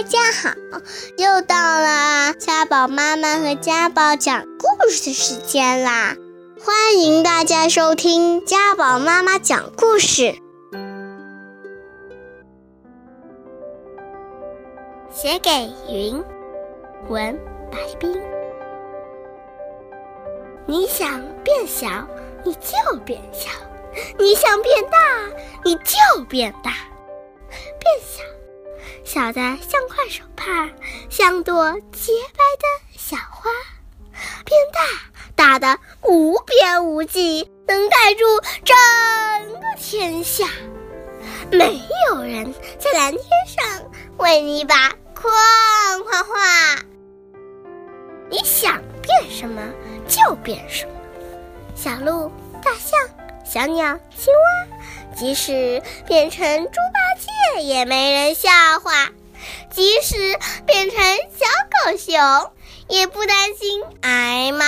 大家好，又到了家宝妈妈和家宝讲故事的时间啦！欢迎大家收听家宝妈妈讲故事。写给云，文白冰。你想变小，你就变小；你想变大，你就变大。小的像块手帕，像朵洁白的小花；变大，大的无边无际，能盖住整个天下。没有人在蓝天上为你把框框画。你想变什么就变什么，小鹿、大象、小鸟、青蛙。即使变成猪八戒，也没人笑话；即使变成小狗熊，也不担心挨骂。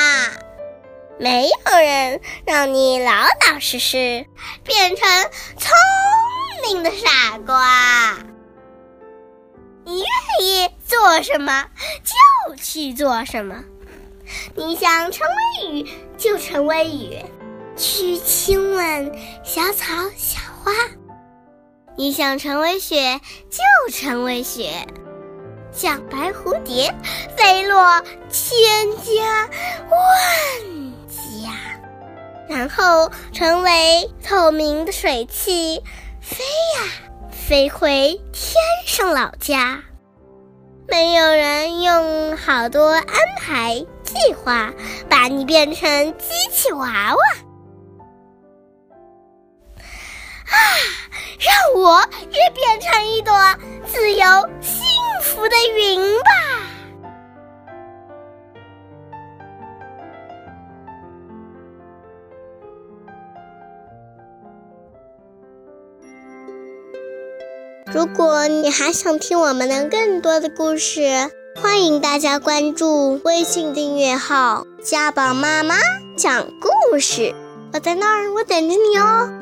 没有人让你老老实实变成聪明的傻瓜。你愿意做什么就去做什么，你想成为雨就成为雨。去亲吻小草小花，你想成为雪就成为雪，像白蝴蝶飞落千家万家，然后成为透明的水汽，飞呀飞回天上老家。没有人用好多安排计划把你变成机器娃娃。让我也变成一朵自由幸福的云吧。如果你还想听我们的更多的故事，欢迎大家关注微信订阅号“家宝妈妈讲故事”。我在那儿，我等着你哦。